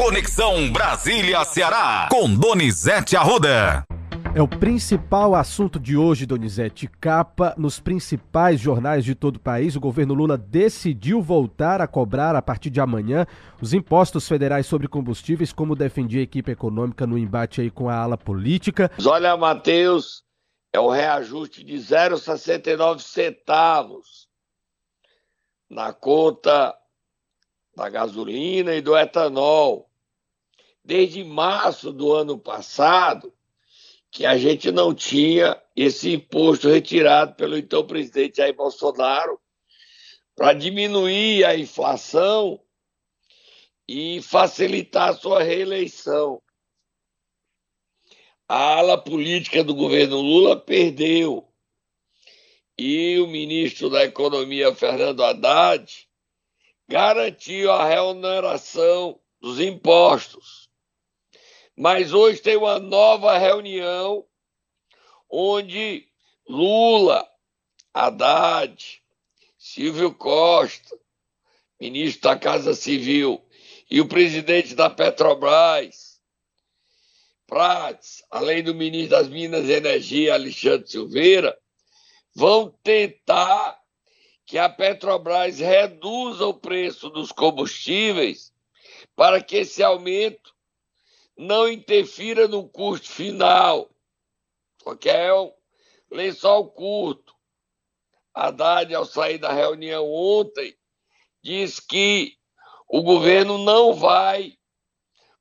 Conexão Brasília-Ceará, com Donizete Arruda. É o principal assunto de hoje, Donizete. Capa nos principais jornais de todo o país. O governo Lula decidiu voltar a cobrar a partir de amanhã os impostos federais sobre combustíveis, como defendia a equipe econômica no embate aí com a ala política. Olha, Matheus, é o reajuste de 0,69 centavos na conta da gasolina e do etanol desde março do ano passado que a gente não tinha esse imposto retirado pelo então presidente Jair Bolsonaro para diminuir a inflação e facilitar a sua reeleição. A ala política do governo Lula perdeu. E o ministro da Economia, Fernando Haddad, garantiu a reoneração dos impostos. Mas hoje tem uma nova reunião onde Lula, Haddad, Silvio Costa, ministro da Casa Civil, e o presidente da Petrobras, Prates, além do ministro das Minas e Energia, Alexandre Silveira, vão tentar que a Petrobras reduza o preço dos combustíveis para que esse aumento não interfira no custo final, porque é um lençol curto. Haddad, ao sair da reunião ontem, diz que o governo não vai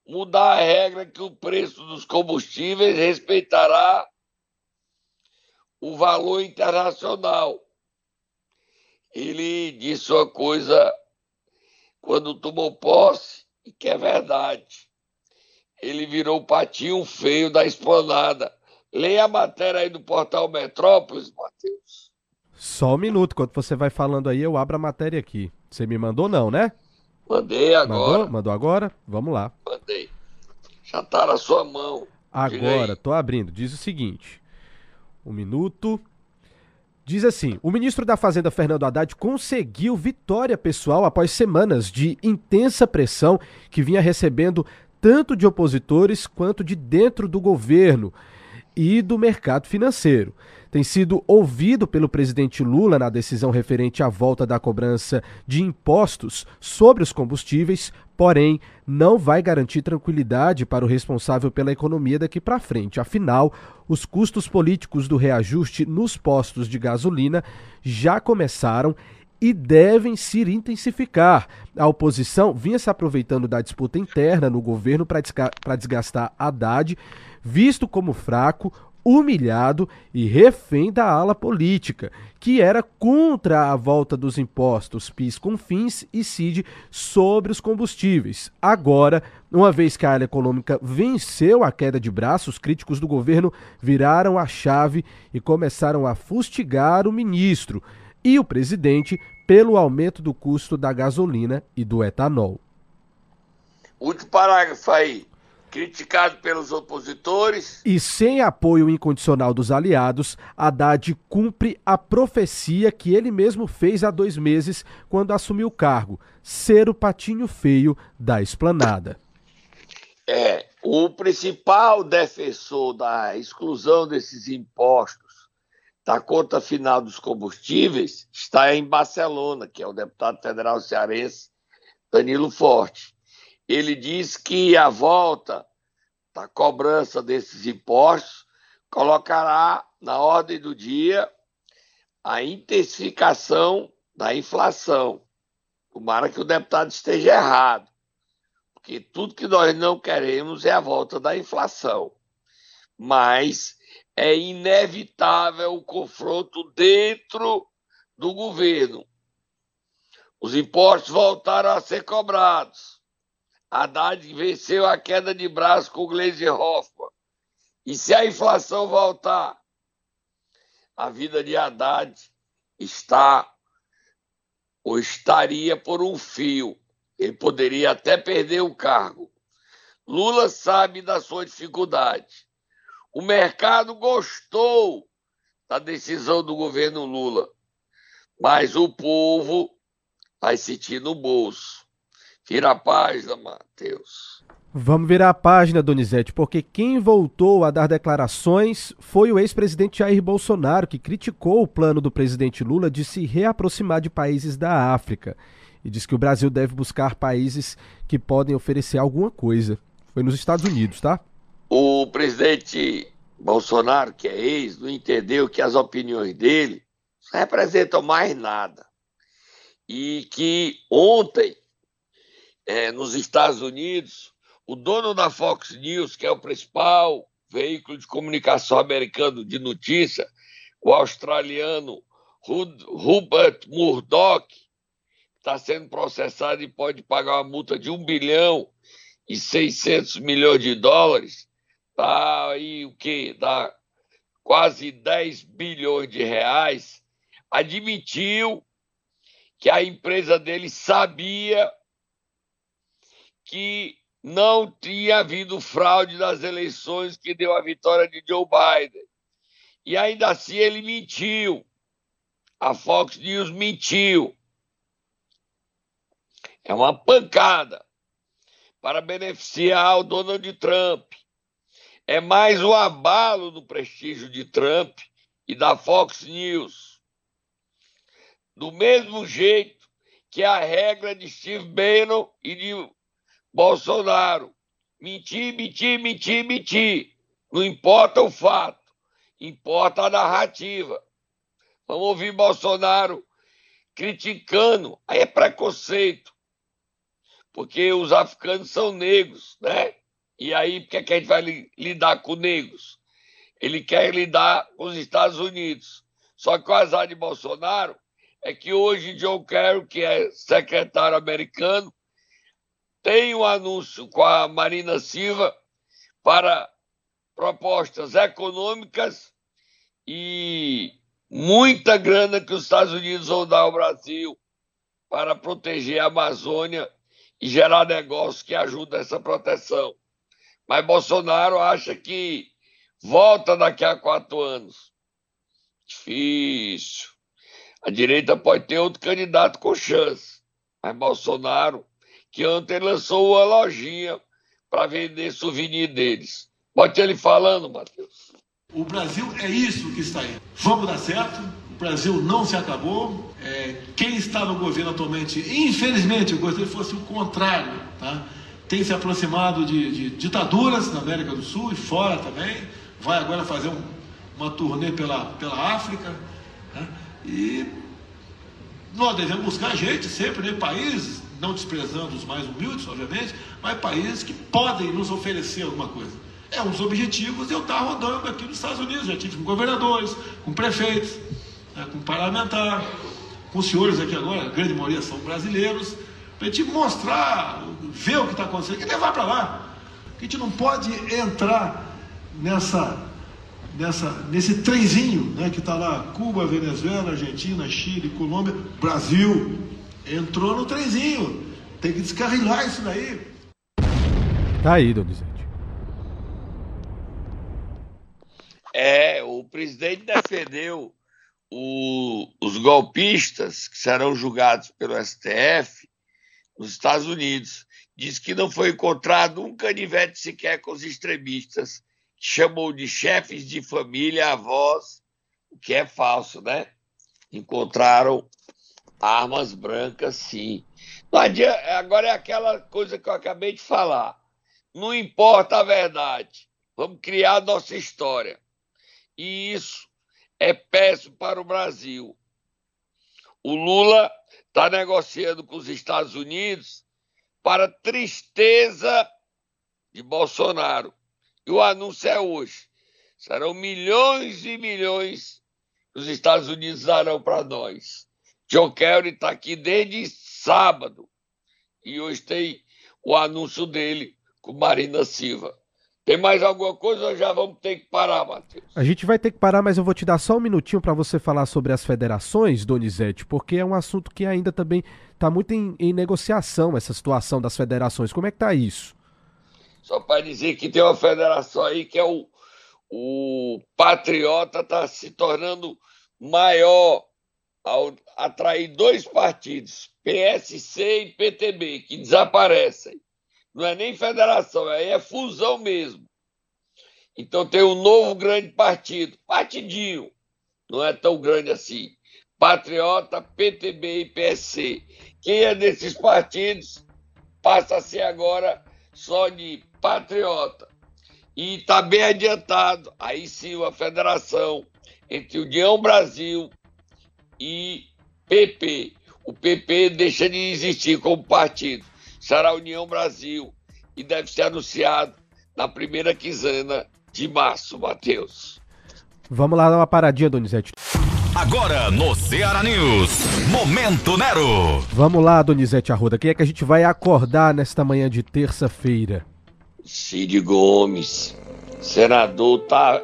mudar a regra que o preço dos combustíveis respeitará o valor internacional. Ele disse uma coisa quando tomou posse e que é verdade ele virou o patinho feio da esplanada. Leia a matéria aí do portal Metrópolis, Matheus. Só um minuto, quando você vai falando aí, eu abro a matéria aqui. Você me mandou não, né? Mandei agora. Mandou, mandou agora? Vamos lá. Mandei. Já tá na sua mão. Agora, tô abrindo. Diz o seguinte. Um minuto. Diz assim: o ministro da Fazenda, Fernando Haddad, conseguiu vitória pessoal após semanas de intensa pressão que vinha recebendo tanto de opositores quanto de dentro do governo e do mercado financeiro. Tem sido ouvido pelo presidente Lula na decisão referente à volta da cobrança de impostos sobre os combustíveis, porém não vai garantir tranquilidade para o responsável pela economia daqui para frente. Afinal, os custos políticos do reajuste nos postos de gasolina já começaram e devem se intensificar. A oposição vinha se aproveitando da disputa interna no governo para desgastar Haddad, visto como fraco, humilhado e refém da ala política, que era contra a volta dos impostos PIS com fins e CID sobre os combustíveis. Agora, uma vez que a área econômica venceu a queda de braços, críticos do governo viraram a chave e começaram a fustigar o ministro e o presidente pelo aumento do custo da gasolina e do etanol. Último parágrafo aí. Criticado pelos opositores. E sem apoio incondicional dos aliados, Haddad cumpre a profecia que ele mesmo fez há dois meses quando assumiu o cargo: ser o patinho feio da esplanada. É, o principal defensor da exclusão desses impostos da conta final dos combustíveis está em Barcelona, que é o deputado federal cearense Danilo Forte. Ele diz que a volta da cobrança desses impostos colocará na ordem do dia a intensificação da inflação. Tomara que o deputado esteja errado, porque tudo que nós não queremos é a volta da inflação. Mas é inevitável o confronto dentro do governo. Os impostos voltaram a ser cobrados. Haddad venceu a queda de braço com o Gleisi Hoffmann. E se a inflação voltar, a vida de Haddad está ou estaria por um fio. Ele poderia até perder o cargo. Lula sabe da sua dificuldade. O mercado gostou da decisão do governo Lula, mas o povo vai sentir no bolso. Vira a página, Matheus. Vamos virar a página, Donizete, porque quem voltou a dar declarações foi o ex-presidente Jair Bolsonaro, que criticou o plano do presidente Lula de se reaproximar de países da África e diz que o Brasil deve buscar países que podem oferecer alguma coisa. Foi nos Estados Unidos, tá? O presidente Bolsonaro, que é ex, não entendeu que as opiniões dele não representam mais nada. E que ontem, é, nos Estados Unidos, o dono da Fox News, que é o principal veículo de comunicação americano de notícia, o australiano Rupert Murdoch, está sendo processado e pode pagar uma multa de 1 bilhão e 600 milhões de dólares, tá aí o que? Dá quase 10 bilhões de reais, admitiu que a empresa dele sabia que não tinha havido fraude nas eleições que deu a vitória de Joe Biden. E ainda assim ele mentiu. A Fox News mentiu. É uma pancada para beneficiar o Donald Trump. É mais um abalo do prestígio de Trump e da Fox News. Do mesmo jeito que a regra de Steve Bannon e de Bolsonaro. Mentir, mentir, mentir, mentir. Não importa o fato, importa a narrativa. Vamos ouvir Bolsonaro criticando, aí é preconceito, porque os africanos são negros, né? E aí, por que, é que a gente vai lidar com negros? Ele quer lidar com os Estados Unidos. Só que o azar de Bolsonaro é que hoje John Kerry, que é secretário americano, tem um anúncio com a Marina Silva para propostas econômicas e muita grana que os Estados Unidos vão dar ao Brasil para proteger a Amazônia e gerar negócios que ajudam essa proteção. Mas Bolsonaro acha que volta daqui a quatro anos. Difícil. A direita pode ter outro candidato com chance, mas Bolsonaro que ontem lançou uma lojinha para vender souvenir deles. Bote ele falando, Matheus. O Brasil é isso que está aí. Vamos dar certo. O Brasil não se acabou. É, quem está no governo atualmente, infelizmente, eu gostaria que fosse o contrário, tá? Tem se aproximado de, de, ditaduras na América do Sul e fora também. Vai agora fazer um, uma turnê pela, pela África. Né? E nós devemos buscar gente sempre, né? países não desprezando os mais humildes, obviamente, mas países que podem nos oferecer alguma coisa. É um dos objetivos eu estar rodando aqui nos Estados Unidos. Já tive com governadores, com prefeitos, né, com parlamentar, com senhores aqui agora, a grande maioria são brasileiros, para a gente mostrar, ver o que está acontecendo e levar para lá. A gente não pode entrar nessa, nessa, nesse trenzinho né, que está lá, Cuba, Venezuela, Argentina, Chile, Colômbia, Brasil, entrou no trenzinho. Tem que descarrilar isso daí. Tá aí, Donizete. É, o presidente defendeu o, os golpistas que serão julgados pelo STF nos Estados Unidos. Diz que não foi encontrado um canivete sequer com os extremistas, chamou de chefes de família, avós, o que é falso, né? Encontraram Armas brancas, sim. Adianta, agora é aquela coisa que eu acabei de falar. Não importa a verdade. Vamos criar a nossa história. E isso é péssimo para o Brasil. O Lula está negociando com os Estados Unidos para tristeza de Bolsonaro. E o anúncio é hoje. Serão milhões e milhões que os Estados Unidos darão para nós. John Kerry está aqui desde sábado e hoje tem o anúncio dele com Marina Silva. Tem mais alguma coisa ou já vamos ter que parar, Matheus? A gente vai ter que parar, mas eu vou te dar só um minutinho para você falar sobre as federações, Donizete, porque é um assunto que ainda também está muito em, em, negociação, essa situação das federações. Como é que tá isso? Só para dizer que tem uma federação aí que é o, o Patriota, está se tornando maior ao atrair dois partidos, PSC e PTB, que desaparecem. Não é nem federação, aí é fusão mesmo. Então tem um novo grande partido, partidinho, não é tão grande assim. Patriota, PTB e PSC. Quem é desses partidos passa a ser agora só de patriota. E está bem adiantado. Aí sim, a federação entre União Brasil e PP. O PP deixa de existir como partido. Será União Brasil e deve ser anunciado na primeira quinzena de março, Matheus. Vamos lá dar uma paradinha, Donizete. Agora no Ceará News, Momento Nero. Vamos lá, Donizete Arruda. Quem é que a gente vai acordar nesta manhã de terça-feira? Cid Gomes, senador, tá,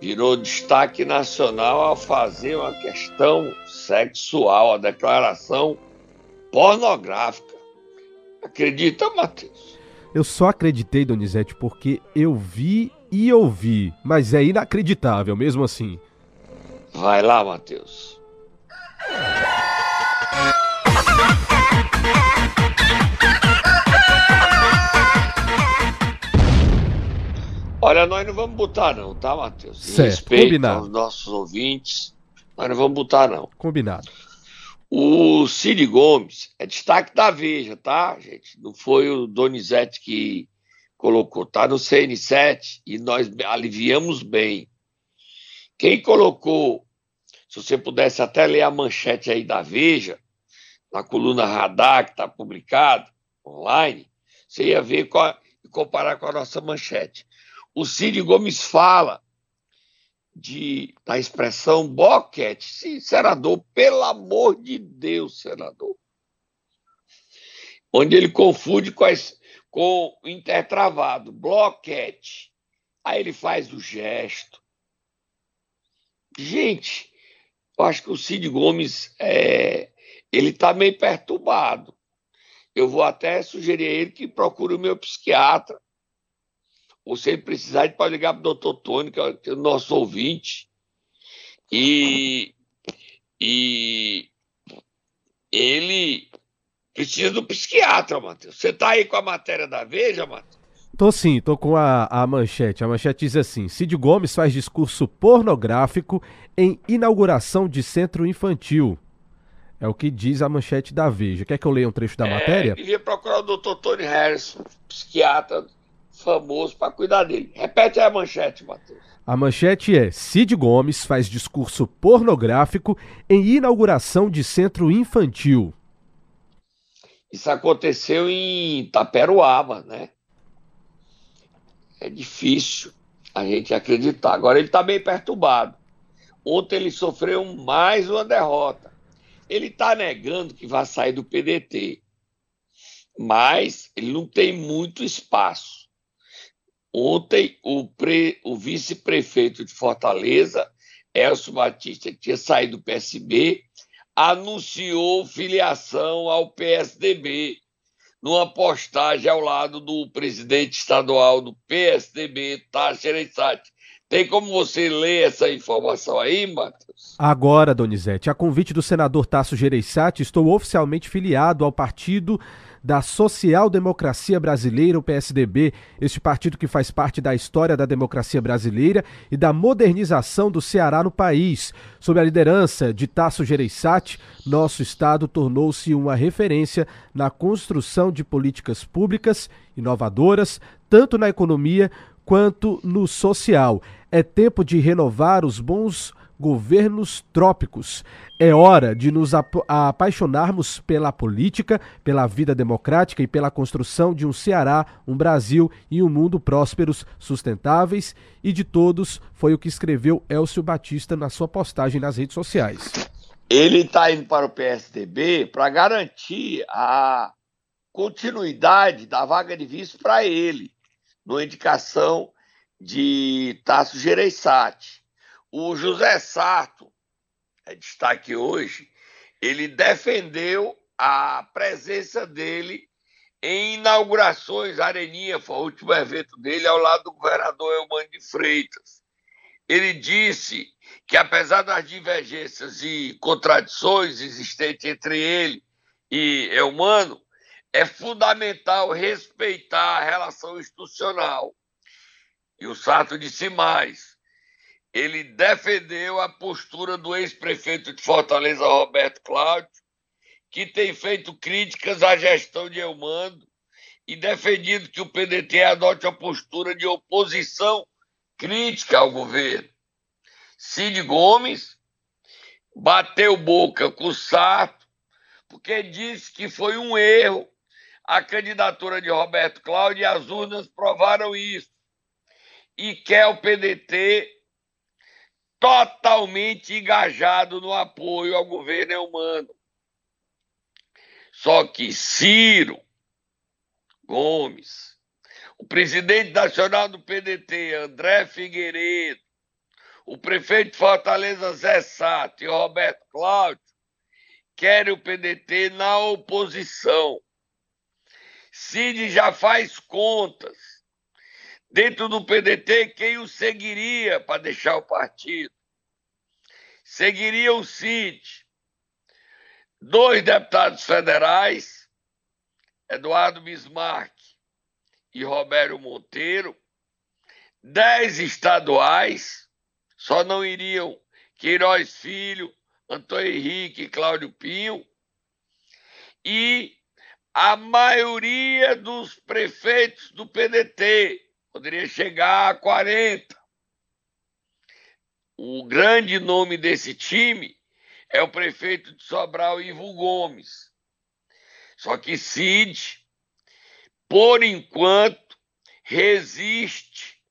virou destaque nacional ao fazer uma questão sexual, a declaração pornográfica. Acredita, Matheus? Eu só acreditei, Donizete, porque eu vi e ouvi, mas é inacreditável mesmo assim. Vai lá, Matheus. Olha, nós não vamos botar não, tá, Matheus? Certo, Respeito combinado. aos nossos ouvintes, nós não vamos botar não. Combinado. O Cid Gomes é destaque da Veja, tá, gente? Não foi o Donizete que colocou, tá no CN7 e nós aliviamos bem. Quem colocou, se você pudesse até ler a manchete aí da Veja, na coluna Radar, que está publicado online, você ia ver e comparar com a nossa manchete. O Cid Gomes fala de, da expressão boquete. Sim, senador, pelo amor de Deus, senador. Onde ele confunde com, as, com intertravado, bloquete. Aí ele faz o gesto. Gente, eu acho que o Cid Gomes é, ele está meio perturbado. Eu vou até sugerir a ele que procure o meu psiquiatra. Ou se ele precisar, pode ligar para o doutor Tony, que é o- que é o nosso ouvinte. E, e ele precisa do psiquiatra, Matheus. Você está aí com a matéria da Veja, Matheus? Tô sim, tô com a, a manchete. A manchete diz assim: Cid Gomes faz discurso pornográfico em inauguração de centro infantil. É o que diz a manchete da Veja. Quer que eu leia um trecho da É, matéria? devia procurar o doutor Tony Harris, psiquiatra famoso, para cuidar dele. Repete aí a manchete, Matheus. A manchete é: Cid Gomes faz discurso pornográfico em inauguração de centro infantil. Isso aconteceu em Taperoaba, né? É difícil a gente acreditar. Agora ele está bem perturbado. Ontem ele sofreu mais uma derrota. Ele está negando que vai sair do PDT, mas ele não tem muito espaço. Ontem o, o vice-prefeito de Fortaleza, Elcio Batista, que tinha saído do PSB, anunciou filiação ao PSDB numa postagem ao lado do presidente estadual do PSDB, Tasso Gereissati. Tem como você ler essa informação aí, Matheus? Agora, Donizete, a convite do senador Tasso Gereissati, estou oficialmente filiado ao partido da Social Democracia Brasileira, o PSDB, este partido que faz parte da história da democracia brasileira e da modernização do Ceará no país. Sob a liderança de Tasso Gereissati, nosso estado tornou-se uma referência na construção de políticas públicas inovadoras, tanto na economia quanto no social. É tempo de renovar os bons governos trópicos. É hora de nos ap- apaixonarmos pela política, pela vida democrática e pela construção de um Ceará, um Brasil e um mundo prósperos, sustentáveis e de todos, foi o que escreveu Elcio Batista na sua postagem nas redes sociais. Ele está indo para o PSDB para garantir a continuidade da vaga de vice para ele, numa indicação de Tasso Gereissati. O José Sarto, é destaque hoje, ele defendeu a presença dele em inaugurações, Areninha foi o último evento dele ao lado do governador Eumano de Freitas. Ele disse que apesar das divergências e contradições existentes entre ele e Elmano, é fundamental respeitar a relação institucional. E o Sarto disse mais. Ele defendeu a postura do ex-prefeito de Fortaleza, Roberto Cláudio, que tem feito críticas à gestão de Elmando e defendido que o PDT adote a postura de oposição crítica ao governo. Cid Gomes bateu boca com o Sarto porque disse que foi um erro a candidatura de Roberto Cláudio e as urnas provaram isso. E quer o PDT totalmente engajado no apoio ao governo humano. Só que Ciro Gomes, o presidente nacional do PDT, André Figueiredo, o prefeito de Fortaleza, Zé Sato e Roberto Cláudio, querem o PDT na oposição. Cid já faz contas. Dentro do PDT, quem o seguiria para deixar o partido? Seguiria o Cid dois deputados federais, Eduardo Bismarck e Roberto Monteiro, dez estaduais, só não iriam Queiroz Filho, Antônio Henrique e Cláudio Pinho, e a maioria dos prefeitos do PDT, poderia chegar a 40. O grande nome desse time é o prefeito de Sobral, Ivo Gomes. Só que Cid, por enquanto, resiste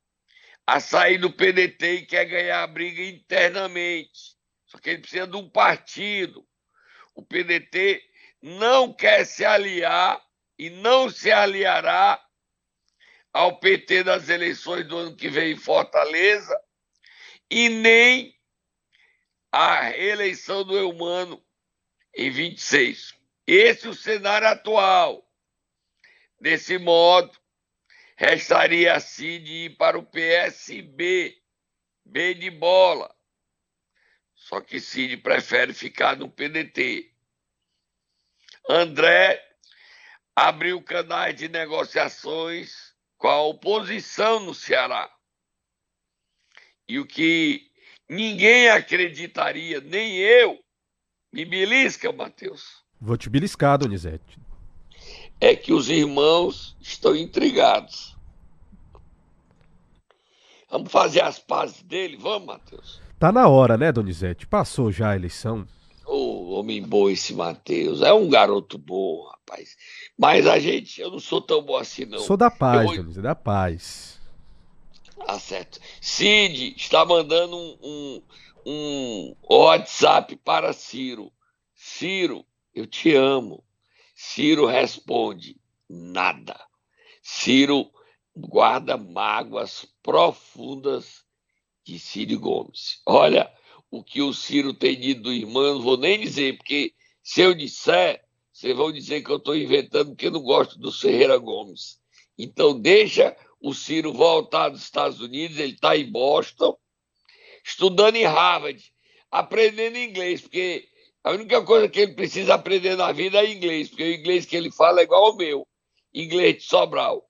a sair do PDT e quer ganhar a briga internamente. Só que ele precisa de um partido. O PDT não quer se aliar e não se aliará ao PT das eleições do ano que vem em Fortaleza e nem a reeleição do Eumano em 26. Esse é o cenário atual. Desse modo, restaria a Cid ir para o PSB, B de bola. Só que Cid prefere ficar no PDT. André abriu canais de negociações com a oposição no Ceará. E o que Ninguém acreditaria, nem eu. Me belisca, Matheus. Vou te beliscar, Donizete. É que os irmãos estão intrigados. Vamos fazer as pazes dele? Vamos, Matheus? Tá na hora, né, Donizete? Passou já a eleição. Homem bom esse Matheus. É um garoto bom, rapaz. Mas a gente, eu não sou tão bom assim, não. Sou da paz, eu... Donizete, da paz. Tá certo. Cid está mandando um, um, um WhatsApp para Ciro. Ciro, eu te amo. Ciro responde: nada. Ciro guarda mágoas profundas de Ciro Gomes. Olha o que o Ciro tem dito do irmão, não vou nem dizer, porque se eu disser, vocês vão dizer que eu estou inventando porque eu não gosto do Ferreira Gomes. Então deixa o Ciro voltar dos Estados Unidos, ele está em Boston, estudando em Harvard, aprendendo inglês, porque a única coisa que ele precisa aprender na vida é inglês, porque o inglês que ele fala é igual ao meu, inglês de Sobral.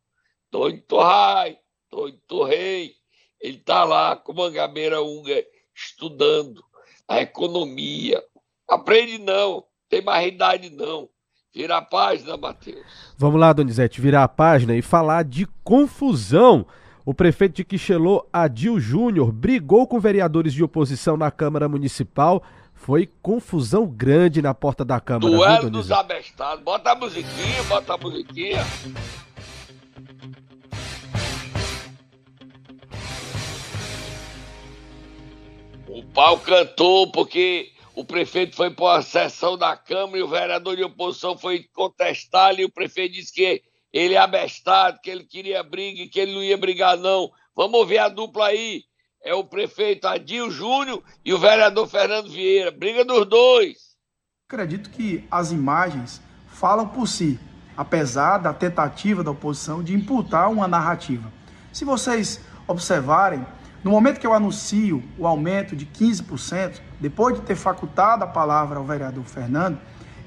Em Torrai, em Torrei, ele está lá com Mangabeira Unga estudando a economia. Aprende não, tem mais idade não. Vira a página, Matheus. Vamos lá, Donizete, virar a página e falar de confusão. O prefeito de Quixelô, Adil Júnior, brigou com vereadores de oposição na Câmara Municipal. Foi confusão grande na porta da Câmara. Duelo viu, dos abestados. Bota a musiquinha, bota a musiquinha. O pau cantou porque o prefeito foi para a sessão da Câmara e o vereador de oposição foi contestar e o prefeito disse que ele é abestado, que ele queria briga e que ele não ia brigar, não. Vamos ouvir a dupla aí. É o prefeito Adil Júnior e o vereador Fernando Vieira. Briga dos dois. Acredito que as imagens falam por si, apesar da tentativa da oposição de imputar uma narrativa. Se vocês observarem, no momento que eu anuncio o aumento de 15%, depois de ter facultado a palavra ao vereador Fernando,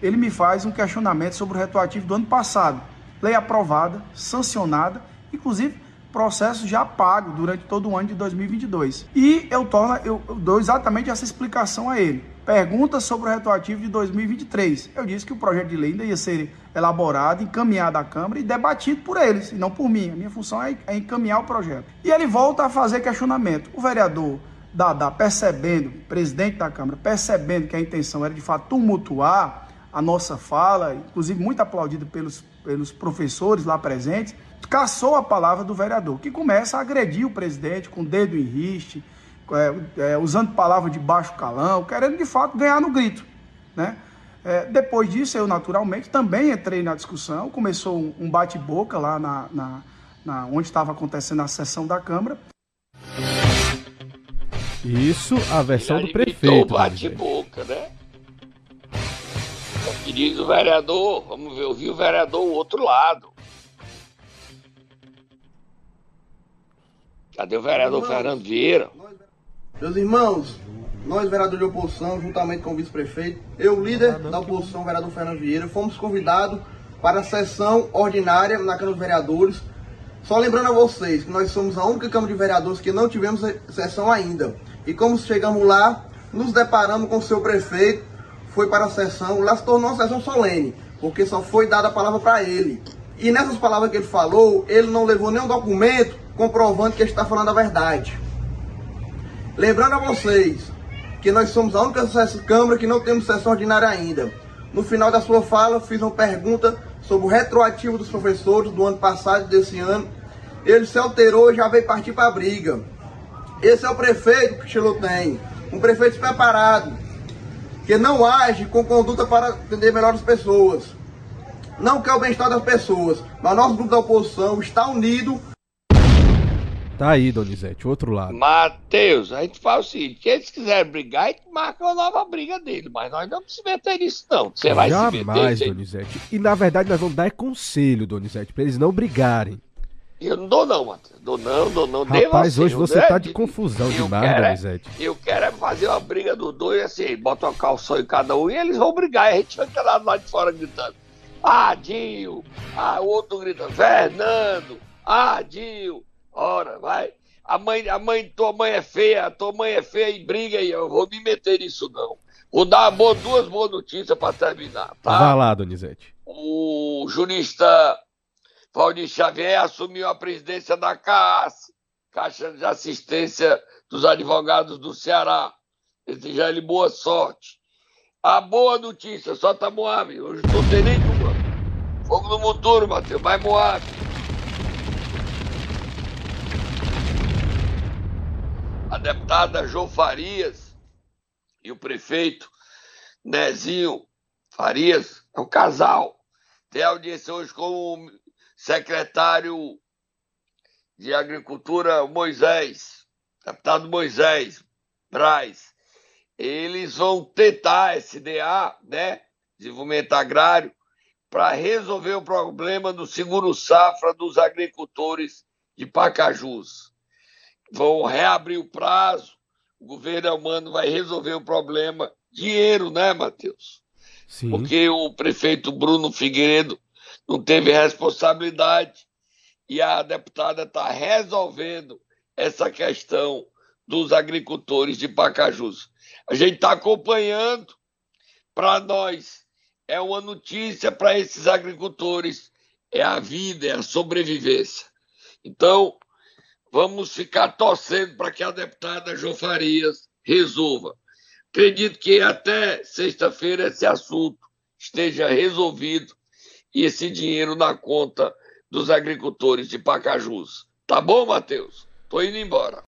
ele me faz um questionamento sobre o retroativo do ano passado. Lei aprovada, sancionada, inclusive processo já pago durante todo o ano de 2022. E eu, torno, eu, eu dou exatamente essa explicação a ele. Pergunta sobre o retroativo de 2023. Eu disse que o projeto de lei ainda ia ser elaborado, encaminhado à Câmara e debatido por eles, e não por mim. A minha função é, é encaminhar o projeto. E ele volta a fazer questionamento. O vereador Dada, percebendo, presidente da Câmara, percebendo que a intenção era de fato tumultuar a nossa fala, inclusive muito aplaudido pelos, pelos professores lá presentes, caçou a palavra do vereador, que começa a agredir o presidente com o dedo em riste, é, é, usando palavras de baixo calão, querendo de fato ganhar no grito. Né? É, depois disso, eu naturalmente também entrei na discussão, começou um, um bate-boca lá na, na, na, onde estava acontecendo a sessão da Câmara. Isso, a versão do prefeito. bate-boca, né? diz o vereador, vamos ver, ouvir o vereador o outro lado. Cadê o vereador Fernando Vieira? Meus irmãos, nós, vereadores de oposição, juntamente com o vice-prefeito, eu, líder da oposição, vereador Fernando Vieira, fomos convidados para a sessão ordinária na Câmara dos Vereadores. Só lembrando a vocês que nós somos a única Câmara de Vereadores que não tivemos sessão ainda. E como chegamos lá, nos deparamos com o seu prefeito, foi para a sessão, lá se tornou uma sessão solene, porque só foi dada a palavra para ele. E nessas palavras que ele falou, ele não levou nenhum documento comprovando que ele está falando a verdade. Lembrando a vocês que nós somos a única Câmara que não temos sessão ordinária ainda. No final da sua fala, fiz uma pergunta sobre o retroativo dos professores do ano passado e desse ano. Ele se alterou e já veio partir para a briga. Esse é o prefeito que o Chilo tem. Um prefeito preparado, que não age com conduta para atender melhor as pessoas. Não quer o bem-estar das pessoas, mas nosso grupo da oposição está unido. Tá aí, Donizete, outro lado. Matheus, a gente fala o seguinte: se eles quiserem brigar, a gente marca uma nova briga dele, mas nós não vamos se meter nisso, não. Você vai Jamais, se meter. Donizete. E na verdade nós vamos dar conselho, Donizete, para eles não brigarem. Eu não dou não, Matheus. Dou não, dou não. Rapaz, hoje você né? tá de confusão eu demais, quero, Donizete. Eu quero é fazer uma briga dos dois, assim, bota uma calção em cada um e eles vão brigar. E a gente vai ficar lá de fora gritando. Ah, Dio! Ah, o outro grita, Fernando! Ah, Dio! Ora, vai. A mãe, a mãe, tua mãe é feia, tua mãe é feia e briga e eu vou me meter nisso não. Vou dar boa, duas boas notícias para terminar, tá? Vai lá, Donizete. O jurista Valdir Xavier assumiu a presidência da CAAS, Caixa de Assistência dos Advogados do Ceará. Desejar ele boa sorte. A boa notícia, só tá Moab. Hoje não tem nenhuma. Fogo no motor, Matheus. Vai Moab. A deputada João Farias e o prefeito Nezinho Farias, é um casal. Tem audiência hoje com o secretário de Agricultura Moisés, deputado Moisés Braz, eles vão tentar SDA, né, desenvolvimento agrário, para resolver o problema do seguro safra dos agricultores de Pacajus. Vão reabrir o prazo, o governo humano vai resolver o problema. Dinheiro, né, Matheus? Sim. Porque o prefeito Bruno Figueiredo não teve responsabilidade e a deputada está resolvendo essa questão dos agricultores de Pacajus. A gente está acompanhando, para nós é uma notícia para esses agricultores, é a vida, é a sobrevivência. Então, vamos ficar torcendo para que a deputada João Farias resolva. Acredito que até sexta-feira esse assunto esteja resolvido e esse dinheiro na conta dos agricultores de Pacajus. Tá bom, Matheus? Tô indo embora.